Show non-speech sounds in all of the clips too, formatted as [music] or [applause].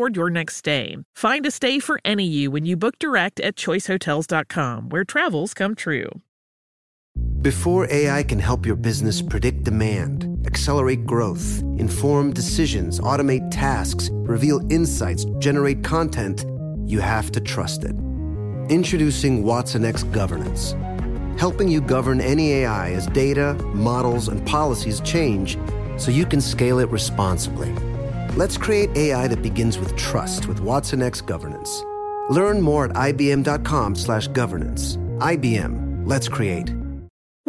toward your next stay. Find a stay for any you when you book direct at choicehotels.com, where travels come true. Before AI can help your business predict demand, accelerate growth, inform decisions, automate tasks, reveal insights, generate content, you have to trust it. Introducing Watson X Governance, helping you govern any AI as data, models, and policies change so you can scale it responsibly. Let's create AI that begins with trust with Watson X Governance. Learn more at ibm.com/governance. IBM. Let's create.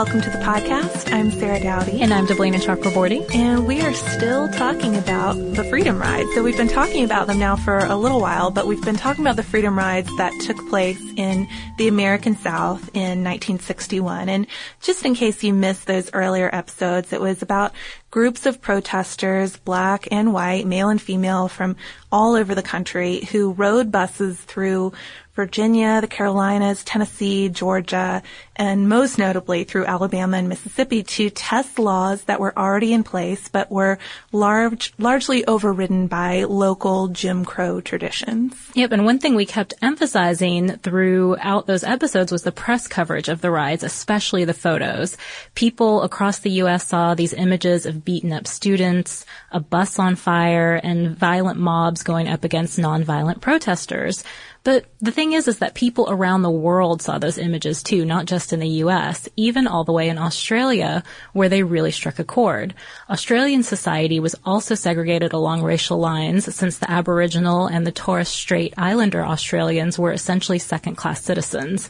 welcome to the podcast. I'm Sarah Dowdy. And I'm Deblina Chakraborty. And we are still talking about the Freedom Rides. So we've been talking about them now for a little while, but we've been talking about the Freedom Rides that took place in the American South in 1961. And just in case you missed those earlier episodes, it was about groups of protesters, black and white, male and female from all over the country who rode buses through Virginia, the Carolinas, Tennessee, Georgia, and most notably through Alabama and Mississippi to test laws that were already in place but were large, largely overridden by local Jim Crow traditions. Yep, and one thing we kept emphasizing throughout those episodes was the press coverage of the rides, especially the photos. People across the U.S. saw these images of beaten up students, a bus on fire, and violent mobs going up against nonviolent protesters. But the thing is, is that people around the world saw those images too, not just in the US, even all the way in Australia, where they really struck a chord. Australian society was also segregated along racial lines since the Aboriginal and the Torres Strait Islander Australians were essentially second class citizens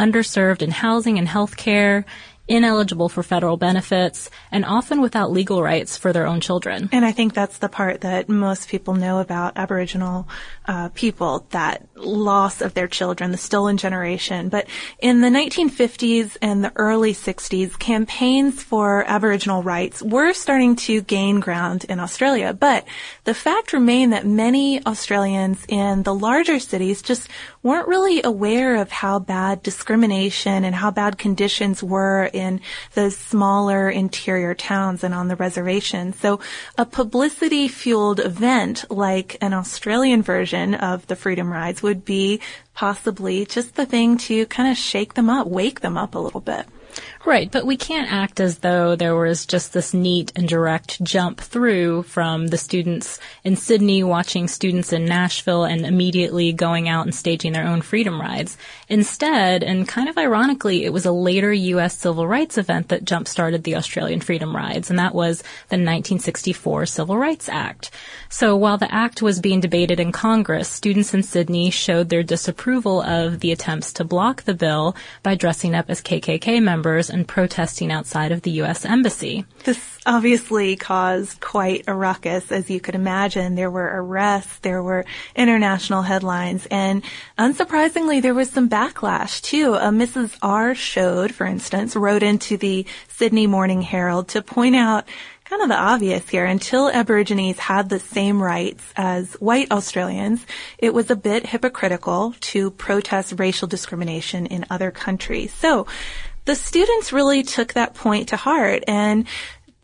underserved in housing and healthcare, ineligible for federal benefits, and often without legal rights for their own children. And I think that's the part that most people know about Aboriginal uh, people, that loss of their children, the stolen generation. But in the 1950s and the early 60s, campaigns for Aboriginal rights were starting to gain ground in Australia. But the fact remained that many Australians in the larger cities just weren't really aware of how bad discrimination and how bad conditions were in those smaller interior towns and on the reservation. So a publicity fueled event like an Australian version of the Freedom Rides would be possibly just the thing to kind of shake them up, wake them up a little bit. Right, but we can't act as though there was just this neat and direct jump through from the students in Sydney watching students in Nashville and immediately going out and staging their own freedom rides. Instead, and kind of ironically, it was a later U.S. civil rights event that jump-started the Australian freedom rides, and that was the 1964 Civil Rights Act. So while the act was being debated in Congress, students in Sydney showed their disapproval of the attempts to block the bill by dressing up as KKK members and protesting outside of the U.S. Embassy. This obviously caused quite a ruckus, as you could imagine. There were arrests, there were international headlines, and unsurprisingly, there was some backlash too. Uh, Mrs. R. Showed, for instance, wrote into the Sydney Morning Herald to point out kind of the obvious here. Until Aborigines had the same rights as white Australians, it was a bit hypocritical to protest racial discrimination in other countries. So the students really took that point to heart and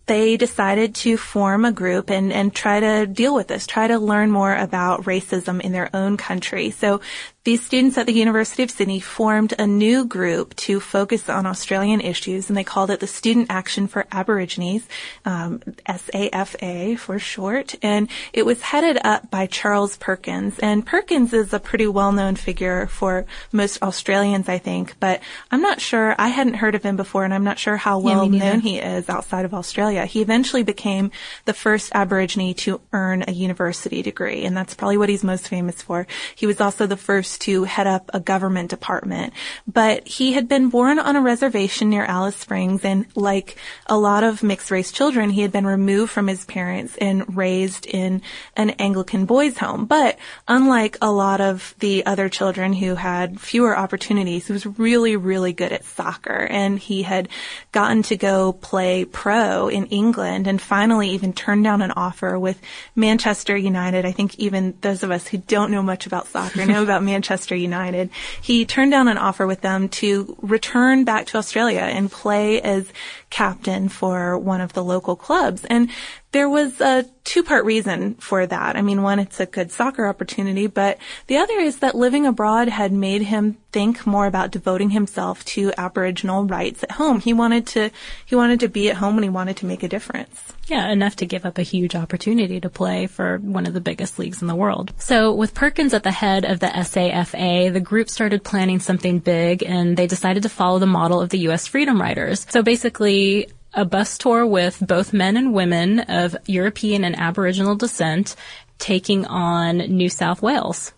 they decided to form a group and, and try to deal with this, try to learn more about racism in their own country. So these students at the University of Sydney formed a new group to focus on Australian issues, and they called it the Student Action for Aborigines, um, SAFA for short. And it was headed up by Charles Perkins. And Perkins is a pretty well-known figure for most Australians, I think, but I'm not sure. I hadn't heard of him before, and I'm not sure how well yeah, known he is outside of Australia. He eventually became the first Aborigine to earn a university degree, and that's probably what he's most famous for. He was also the first to head up a government department. But he had been born on a reservation near Alice Springs and like a lot of mixed race children, he had been removed from his parents and raised in an Anglican boys home. But unlike a lot of the other children who had fewer opportunities, he was really, really good at soccer and he had gotten to go play pro in England and finally even turned down an offer with Manchester United. I think even those of us who don't know much about soccer know about Manchester [laughs] Manchester United. He turned down an offer with them to return back to Australia and play as captain for one of the local clubs. And there was a two-part reason for that. I mean, one, it's a good soccer opportunity, but the other is that living abroad had made him think more about devoting himself to Aboriginal rights at home. He wanted to, he wanted to be at home and he wanted to make a difference. Yeah, enough to give up a huge opportunity to play for one of the biggest leagues in the world. So with Perkins at the head of the SAFA, the group started planning something big and they decided to follow the model of the U.S. Freedom Riders. So basically, a bus tour with both men and women of European and Aboriginal descent taking on New South Wales.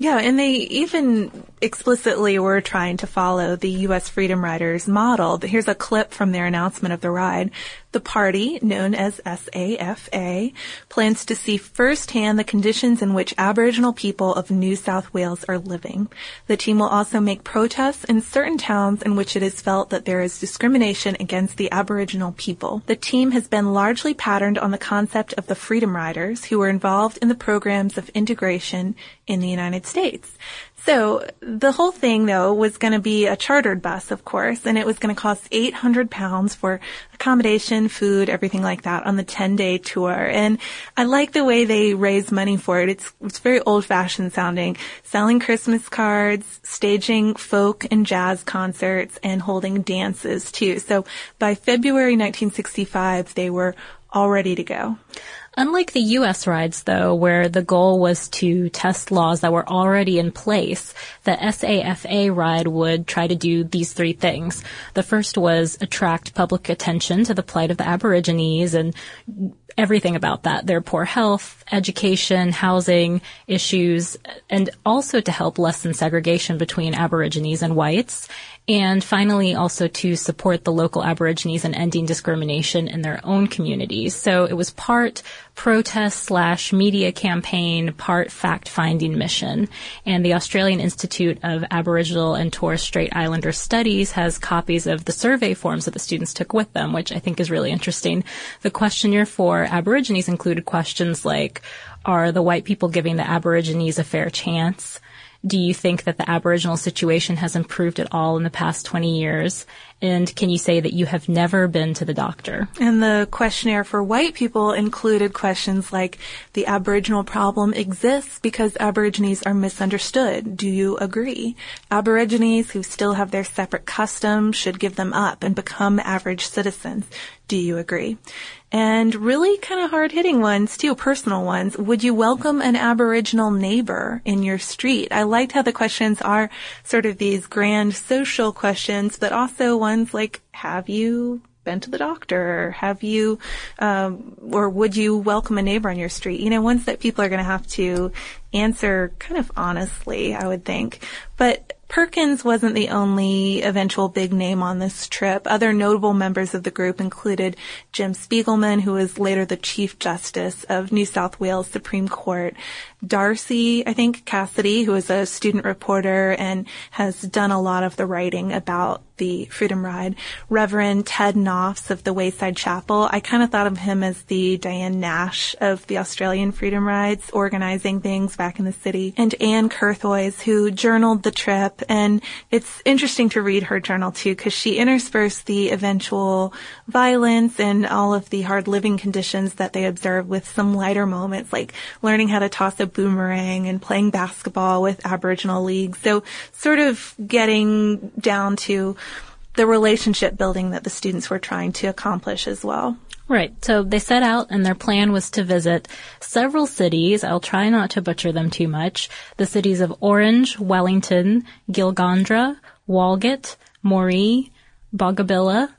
Yeah, and they even explicitly were trying to follow the U.S. Freedom Riders model. Here's a clip from their announcement of the ride. The party, known as SAFA, plans to see firsthand the conditions in which Aboriginal people of New South Wales are living. The team will also make protests in certain towns in which it is felt that there is discrimination against the Aboriginal people. The team has been largely patterned on the concept of the Freedom Riders, who were involved in the programs of integration in the United States. So the whole thing though was going to be a chartered bus, of course, and it was going to cost 800 pounds for accommodation, food, everything like that on the 10 day tour. And I like the way they raise money for it. It's, it's very old fashioned sounding, selling Christmas cards, staging folk and jazz concerts and holding dances too. So by February 1965, they were all ready to go. Unlike the U.S. rides, though, where the goal was to test laws that were already in place, the SAFA ride would try to do these three things. The first was attract public attention to the plight of the Aborigines and everything about that, their poor health, education, housing issues, and also to help lessen segregation between Aborigines and whites and finally also to support the local Aborigines in ending discrimination in their own communities. So it was part protest slash media campaign, part fact finding mission. And the Australian Institute of Aboriginal and Torres Strait Islander Studies has copies of the survey forms that the students took with them, which I think is really interesting. The questionnaire for Aborigines included questions like, are the white people giving the Aborigines a fair chance? Do you think that the Aboriginal situation has improved at all in the past 20 years? And can you say that you have never been to the doctor? And the questionnaire for white people included questions like, the Aboriginal problem exists because Aborigines are misunderstood. Do you agree? Aborigines who still have their separate customs should give them up and become average citizens. Do you agree? And really kind of hard hitting ones too, personal ones. Would you welcome an Aboriginal neighbor in your street? I liked how the questions are sort of these grand social questions, but also ones like, have you been to the doctor? Have you, um, or would you welcome a neighbor on your street? You know, ones that people are going to have to answer kind of honestly, I would think. But Perkins wasn't the only eventual big name on this trip. Other notable members of the group included Jim Spigelman, who was later the Chief Justice of New South Wales Supreme Court, Darcy, I think, Cassidy, who is a student reporter and has done a lot of the writing about the Freedom Ride, Reverend Ted Noffs of the Wayside Chapel. I kind of thought of him as the Diane Nash of the Australian Freedom Rides, organizing things back in the city, and Anne Curthoys, who journaled the trip. And it's interesting to read her journal too, because she interspersed the eventual violence and all of the hard living conditions that they observed with some lighter moments, like learning how to toss a boomerang and playing basketball with Aboriginal leagues. So sort of getting down to the relationship building that the students were trying to accomplish as well. Right. So they set out and their plan was to visit several cities. I'll try not to butcher them too much. The cities of Orange, Wellington, Gilgandra, Walgett, Moree, Boggabilla,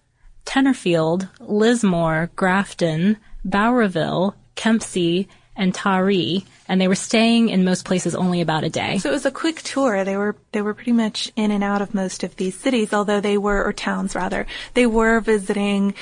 Tenterfield, Lismore, Grafton, Bowraville, Kempsey, and Taree, and they were staying in most places only about a day. So it was a quick tour. They were they were pretty much in and out of most of these cities, although they were or towns rather. They were visiting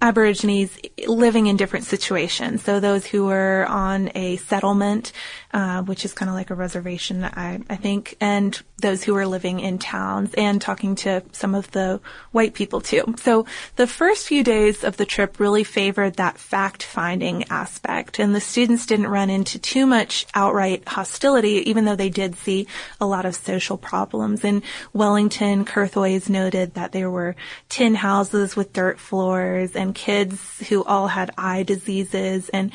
Aborigines living in different situations. So those who were on a settlement, uh, which is kind of like a reservation, I, I think, and those who were living in towns and talking to some of the white people too. So the first few days of the trip really favored that fact finding aspect and the students didn't run into too much outright hostility, even though they did see a lot of social problems. In Wellington, Curthoys noted that there were tin houses with dirt floors and kids who all had eye diseases and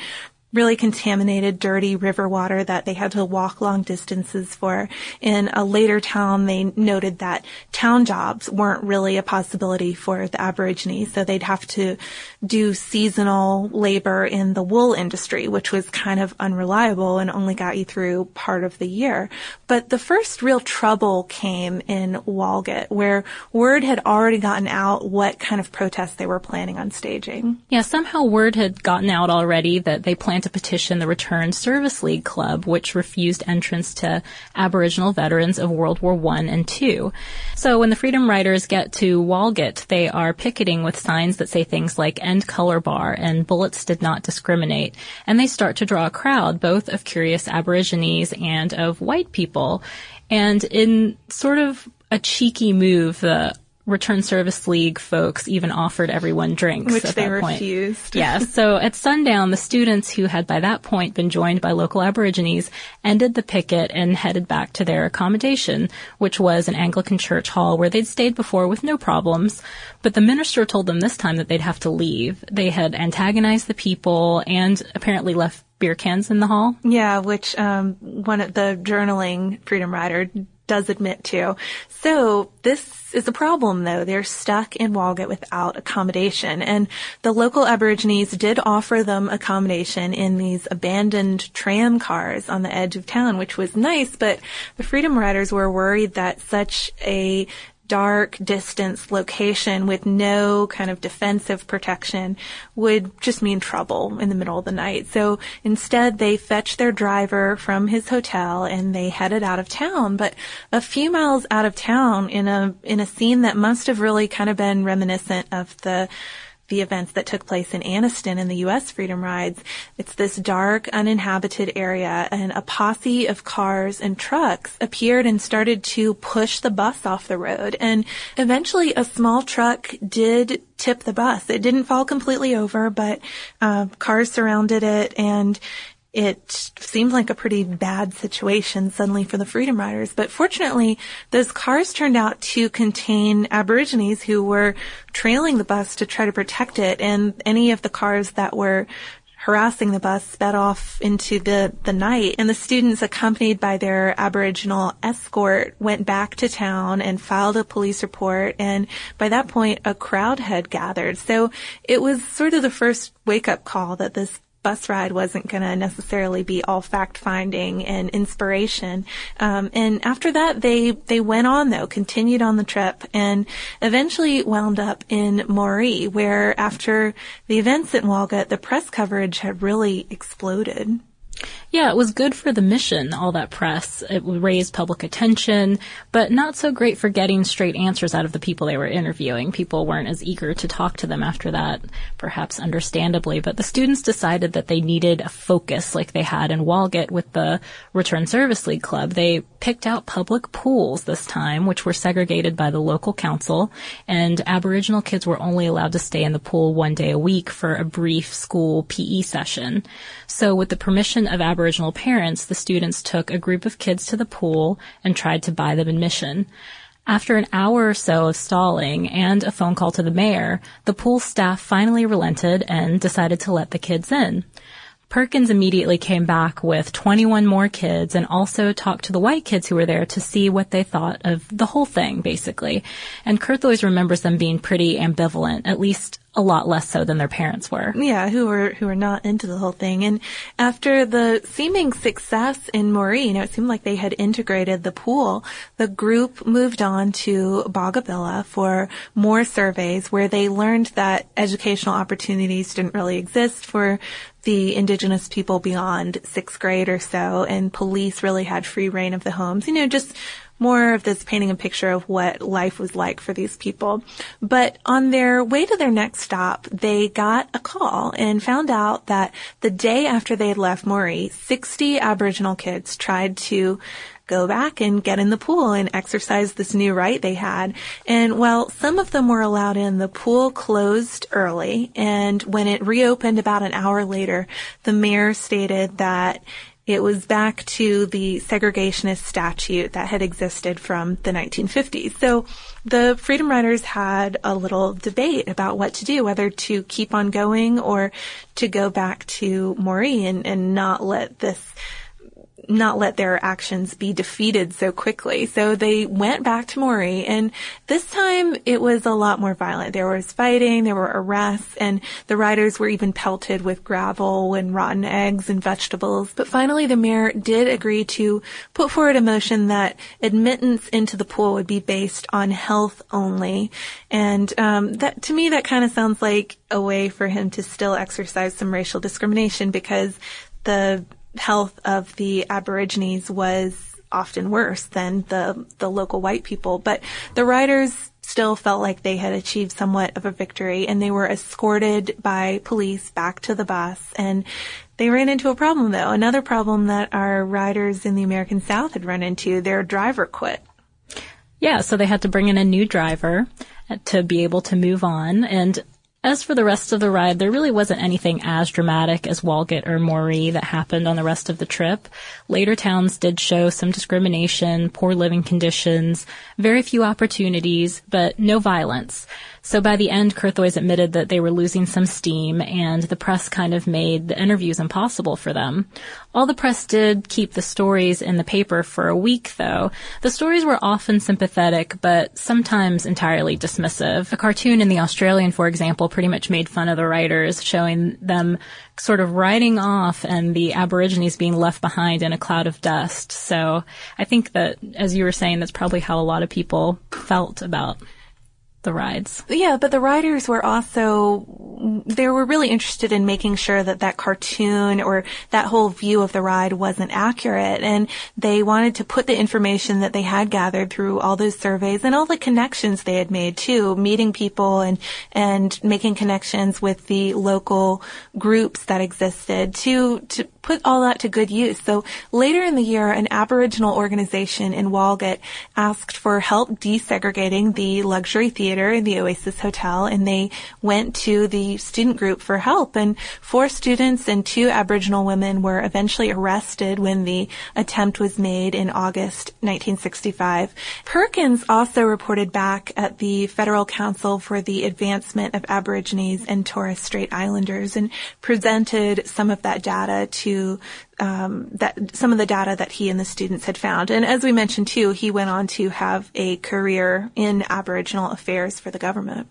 really contaminated, dirty river water that they had to walk long distances for. In a later town, they noted that town jobs weren't really a possibility for the Aborigines, so they'd have to do seasonal labor in the wool industry, which was kind of unreliable and only got you through part of the year. But the first real trouble came in Walgett, where word had already gotten out what kind of protests they were planning on staging. Yeah, somehow word had gotten out already that they planned to petition the Return Service League Club, which refused entrance to Aboriginal veterans of World War I and II. So when the Freedom Riders get to Walgett, they are picketing with signs that say things like end color bar and bullets did not discriminate. And they start to draw a crowd, both of curious Aborigines and of white people. And in sort of a cheeky move, the Return Service League folks even offered everyone drinks Which they refused. point. yeah. [laughs] So at sundown, the students who had by that point been joined by local Aborigines ended the picket and headed back to their accommodation, which was an Anglican church hall where they'd stayed before with no problems. But the minister told them this time that they'd have to leave. They had antagonized the people and apparently left beer cans in the hall. Yeah, which um, one of the journaling freedom rider does admit to. So this is a problem though. They're stuck in Walgett without accommodation and the local Aborigines did offer them accommodation in these abandoned tram cars on the edge of town, which was nice, but the Freedom Riders were worried that such a dark distance location with no kind of defensive protection would just mean trouble in the middle of the night. So instead they fetched their driver from his hotel and they headed out of town. But a few miles out of town in a, in a scene that must have really kind of been reminiscent of the the events that took place in Anniston in the U.S. Freedom Rides. It's this dark, uninhabited area, and a posse of cars and trucks appeared and started to push the bus off the road. And eventually, a small truck did tip the bus. It didn't fall completely over, but uh, cars surrounded it, and it seemed like a pretty bad situation suddenly for the Freedom Riders. But fortunately, those cars turned out to contain Aborigines who were trailing the bus to try to protect it. And any of the cars that were harassing the bus sped off into the, the night and the students accompanied by their aboriginal escort went back to town and filed a police report and by that point a crowd had gathered so it was sort of the first wake up call that this bus ride wasn't going to necessarily be all fact finding and inspiration. Um, and after that, they they went on though, continued on the trip, and eventually wound up in Moree, where after the events at Walgett, the press coverage had really exploded. Yeah, it was good for the mission, all that press. It raised public attention, but not so great for getting straight answers out of the people they were interviewing. People weren't as eager to talk to them after that, perhaps understandably, but the students decided that they needed a focus like they had in Walgett with the Return Service League Club. They picked out public pools this time, which were segregated by the local council, and Aboriginal kids were only allowed to stay in the pool one day a week for a brief school PE session. So with the permission of Aboriginal parents, the students took a group of kids to the pool and tried to buy them admission. After an hour or so of stalling and a phone call to the mayor, the pool staff finally relented and decided to let the kids in. Perkins immediately came back with 21 more kids and also talked to the white kids who were there to see what they thought of the whole thing, basically. And Curthoys remembers them being pretty ambivalent, at least a lot less so than their parents were. Yeah, who were who were not into the whole thing. And after the seeming success in know, it seemed like they had integrated the pool. The group moved on to Boggabilla for more surveys where they learned that educational opportunities didn't really exist for the indigenous people beyond sixth grade or so, and police really had free rein of the homes. You know, just more of this painting a picture of what life was like for these people. But on their way to their next stop, they got a call and found out that the day after they had left Moree, 60 Aboriginal kids tried to go back and get in the pool and exercise this new right they had. And while some of them were allowed in, the pool closed early. And when it reopened about an hour later, the mayor stated that it was back to the segregationist statute that had existed from the 1950s. So the Freedom Riders had a little debate about what to do, whether to keep on going or to go back to Moree and, and not let this not let their actions be defeated so quickly. So they went back to Moree and this time it was a lot more violent. There was fighting, there were arrests, and the riders were even pelted with gravel and rotten eggs and vegetables. But finally the mayor did agree to put forward a motion that admittance into the pool would be based on health only. And um, that to me that kind of sounds like a way for him to still exercise some racial discrimination because the health of the Aborigines was often worse than the the local white people. But the riders still felt like they had achieved somewhat of a victory and they were escorted by police back to the bus and they ran into a problem though, another problem that our riders in the American South had run into. Their driver quit. Yeah, so they had to bring in a new driver to be able to move on and as for the rest of the ride, there really wasn't anything as dramatic as Walgett or Moree that happened on the rest of the trip. Later towns did show some discrimination, poor living conditions, very few opportunities, but no violence. So by the end, Curthoys admitted that they were losing some steam and the press kind of made the interviews impossible for them. All the press did keep the stories in the paper for a week though. The stories were often sympathetic, but sometimes entirely dismissive. A cartoon in The Australian, for example, pretty much made fun of the writers, showing them sort of riding off and the Aborigines being left behind in a cloud of dust. So I think that, as you were saying, that's probably how a lot of people felt about the rides. Yeah, but the riders were also, they were really interested in making sure that that cartoon or that whole view of the ride wasn't accurate. And they wanted to put the information that they had gathered through all those surveys and all the connections they had made too, meeting people and, and making connections with the local groups that existed to, to put all that to good use. So later in the year, an Aboriginal organization in Walgett asked for help desegregating the luxury theater in the Oasis Hotel, and they went to the student group for help. And four students and two Aboriginal women were eventually arrested when the attempt was made in August 1965. Perkins also reported back at the Federal Council for the Advancement of Aborigines and Torres Strait Islanders and presented some of that data to um, that some of the data that he and the students had found. And as we mentioned too, he went on to have a career in Aboriginal affairs for the government.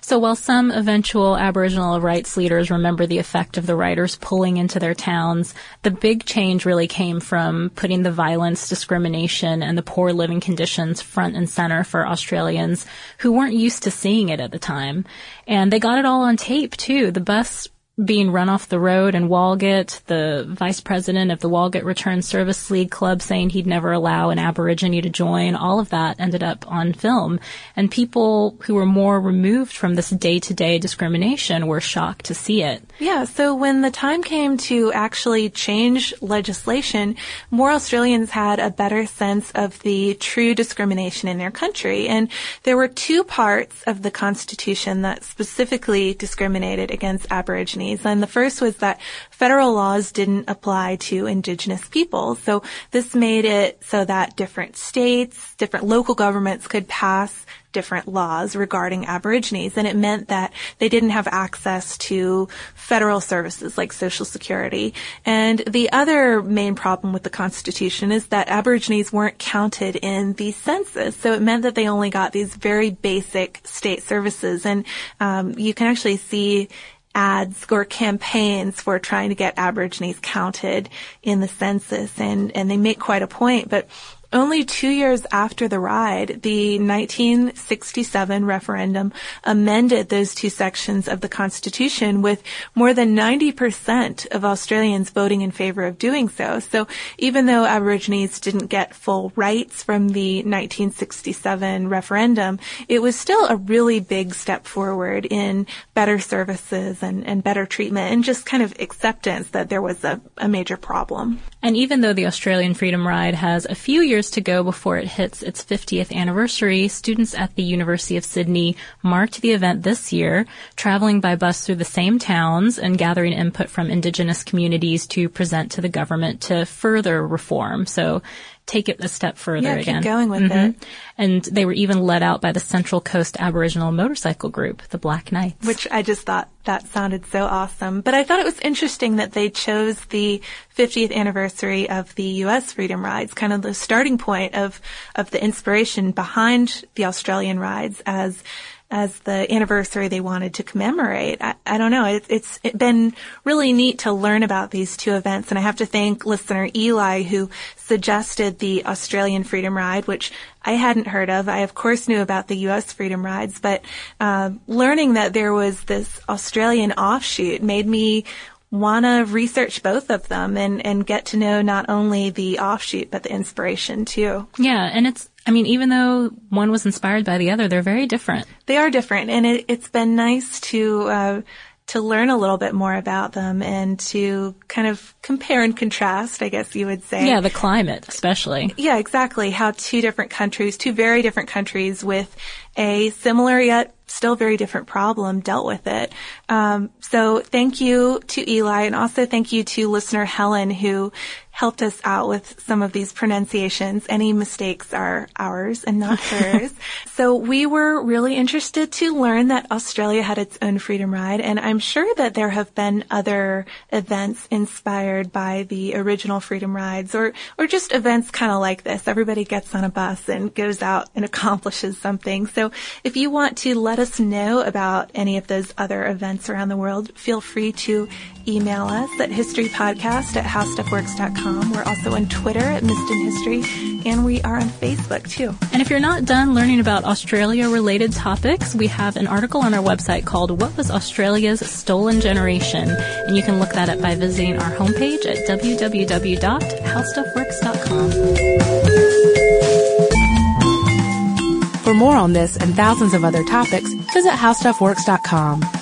So while some eventual Aboriginal rights leaders remember the effect of the riders pulling into their towns, the big change really came from putting the violence, discrimination, and the poor living conditions front and center for Australians who weren't used to seeing it at the time. And they got it all on tape too. The bus being run off the road in Walgett, the vice president of the Walgett Return Service League Club saying he'd never allow an Aborigine to join, all of that ended up on film. And people who were more removed from this day to day discrimination were shocked to see it. Yeah, so when the time came to actually change legislation, more Australians had a better sense of the true discrimination in their country. And there were two parts of the Constitution that specifically discriminated against And the first was that federal laws didn't apply to indigenous people. So this made it so that different states, different local governments could pass different laws regarding Aborigines. And it meant that they didn't have access to federal services like Social Security. And the other main problem with the Constitution is that Aborigines weren't counted in the census. So it meant that they only got these very basic state services. And um, you can actually see ads or campaigns for trying to get Aborigines counted in the census. And, and they make quite a point, but only two years after the ride, the 1967 referendum amended those two sections of the Constitution with more than 90% of Australians voting in favor of doing so. So even though Aborigines didn't get full rights from the 1967 referendum, it was still a really big step forward in better services and, and better treatment and just kind of acceptance that there was a, a major problem. And even though the Australian Freedom Ride has a few years to go before it hits its 50th anniversary, students at the University of Sydney marked the event this year, traveling by bus through the same towns and gathering input from indigenous communities to present to the government to further reform. So take it a step further yeah, again. Keep going with mm-hmm. it. And they were even led out by the Central Coast Aboriginal Motorcycle Group, the Black Knights. Which I just thought that sounded so awesome. But I thought it was interesting that they chose the 50th anniversary of the U.S. Freedom Rides, kind of the starting point of, of the inspiration behind the Australian rides as as the anniversary they wanted to commemorate. I, I don't know. It, it's it been really neat to learn about these two events, and I have to thank listener Eli who suggested the Australian Freedom Ride, which I hadn't heard of. I of course knew about the U.S. Freedom Rides, but uh, learning that there was this Australian offshoot made me want to research both of them and, and get to know not only the offshoot, but the inspiration too. Yeah. And it's, I mean, even though one was inspired by the other, they're very different. They are different. And it, has been nice to, uh, to learn a little bit more about them and to kind of compare and contrast, I guess you would say. Yeah, the climate, especially. Yeah, exactly. How two different countries, two very different countries with a similar yet still very different problem dealt with it. Um, so thank you to Eli and also thank you to listener Helen who helped us out with some of these pronunciations. Any mistakes are ours and not [laughs] hers. so we were really interested to learn that Australia had its own freedom ride and I'm sure that there have been other events inspired by the original freedom rides or, or just events kind of like this. Everybody gets on a bus and goes out and accomplishes something. So if you want to let us know about any of those other events around the world, feel free to email us at historypodcast at howstuffworks.com. We're also on Twitter at Missed History, and we are on Facebook too. And if you're not done learning about Australia related topics, we have an article on our website called What Was Australia's Stolen Generation? And you can look that up by visiting our homepage at www.howstuffworks.com. For more on this and thousands of other topics, visit howstuffworks.com.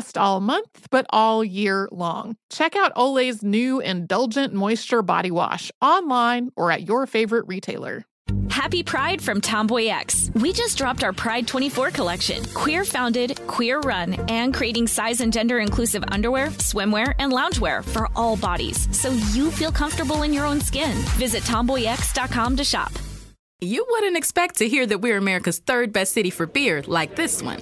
just all month, but all year long. Check out Olay's new Indulgent Moisture Body Wash online or at your favorite retailer. Happy Pride from Tomboy X. We just dropped our Pride 24 collection. Queer founded, queer run, and creating size and gender inclusive underwear, swimwear, and loungewear for all bodies so you feel comfortable in your own skin. Visit tomboyx.com to shop. You wouldn't expect to hear that we're America's third best city for beer like this one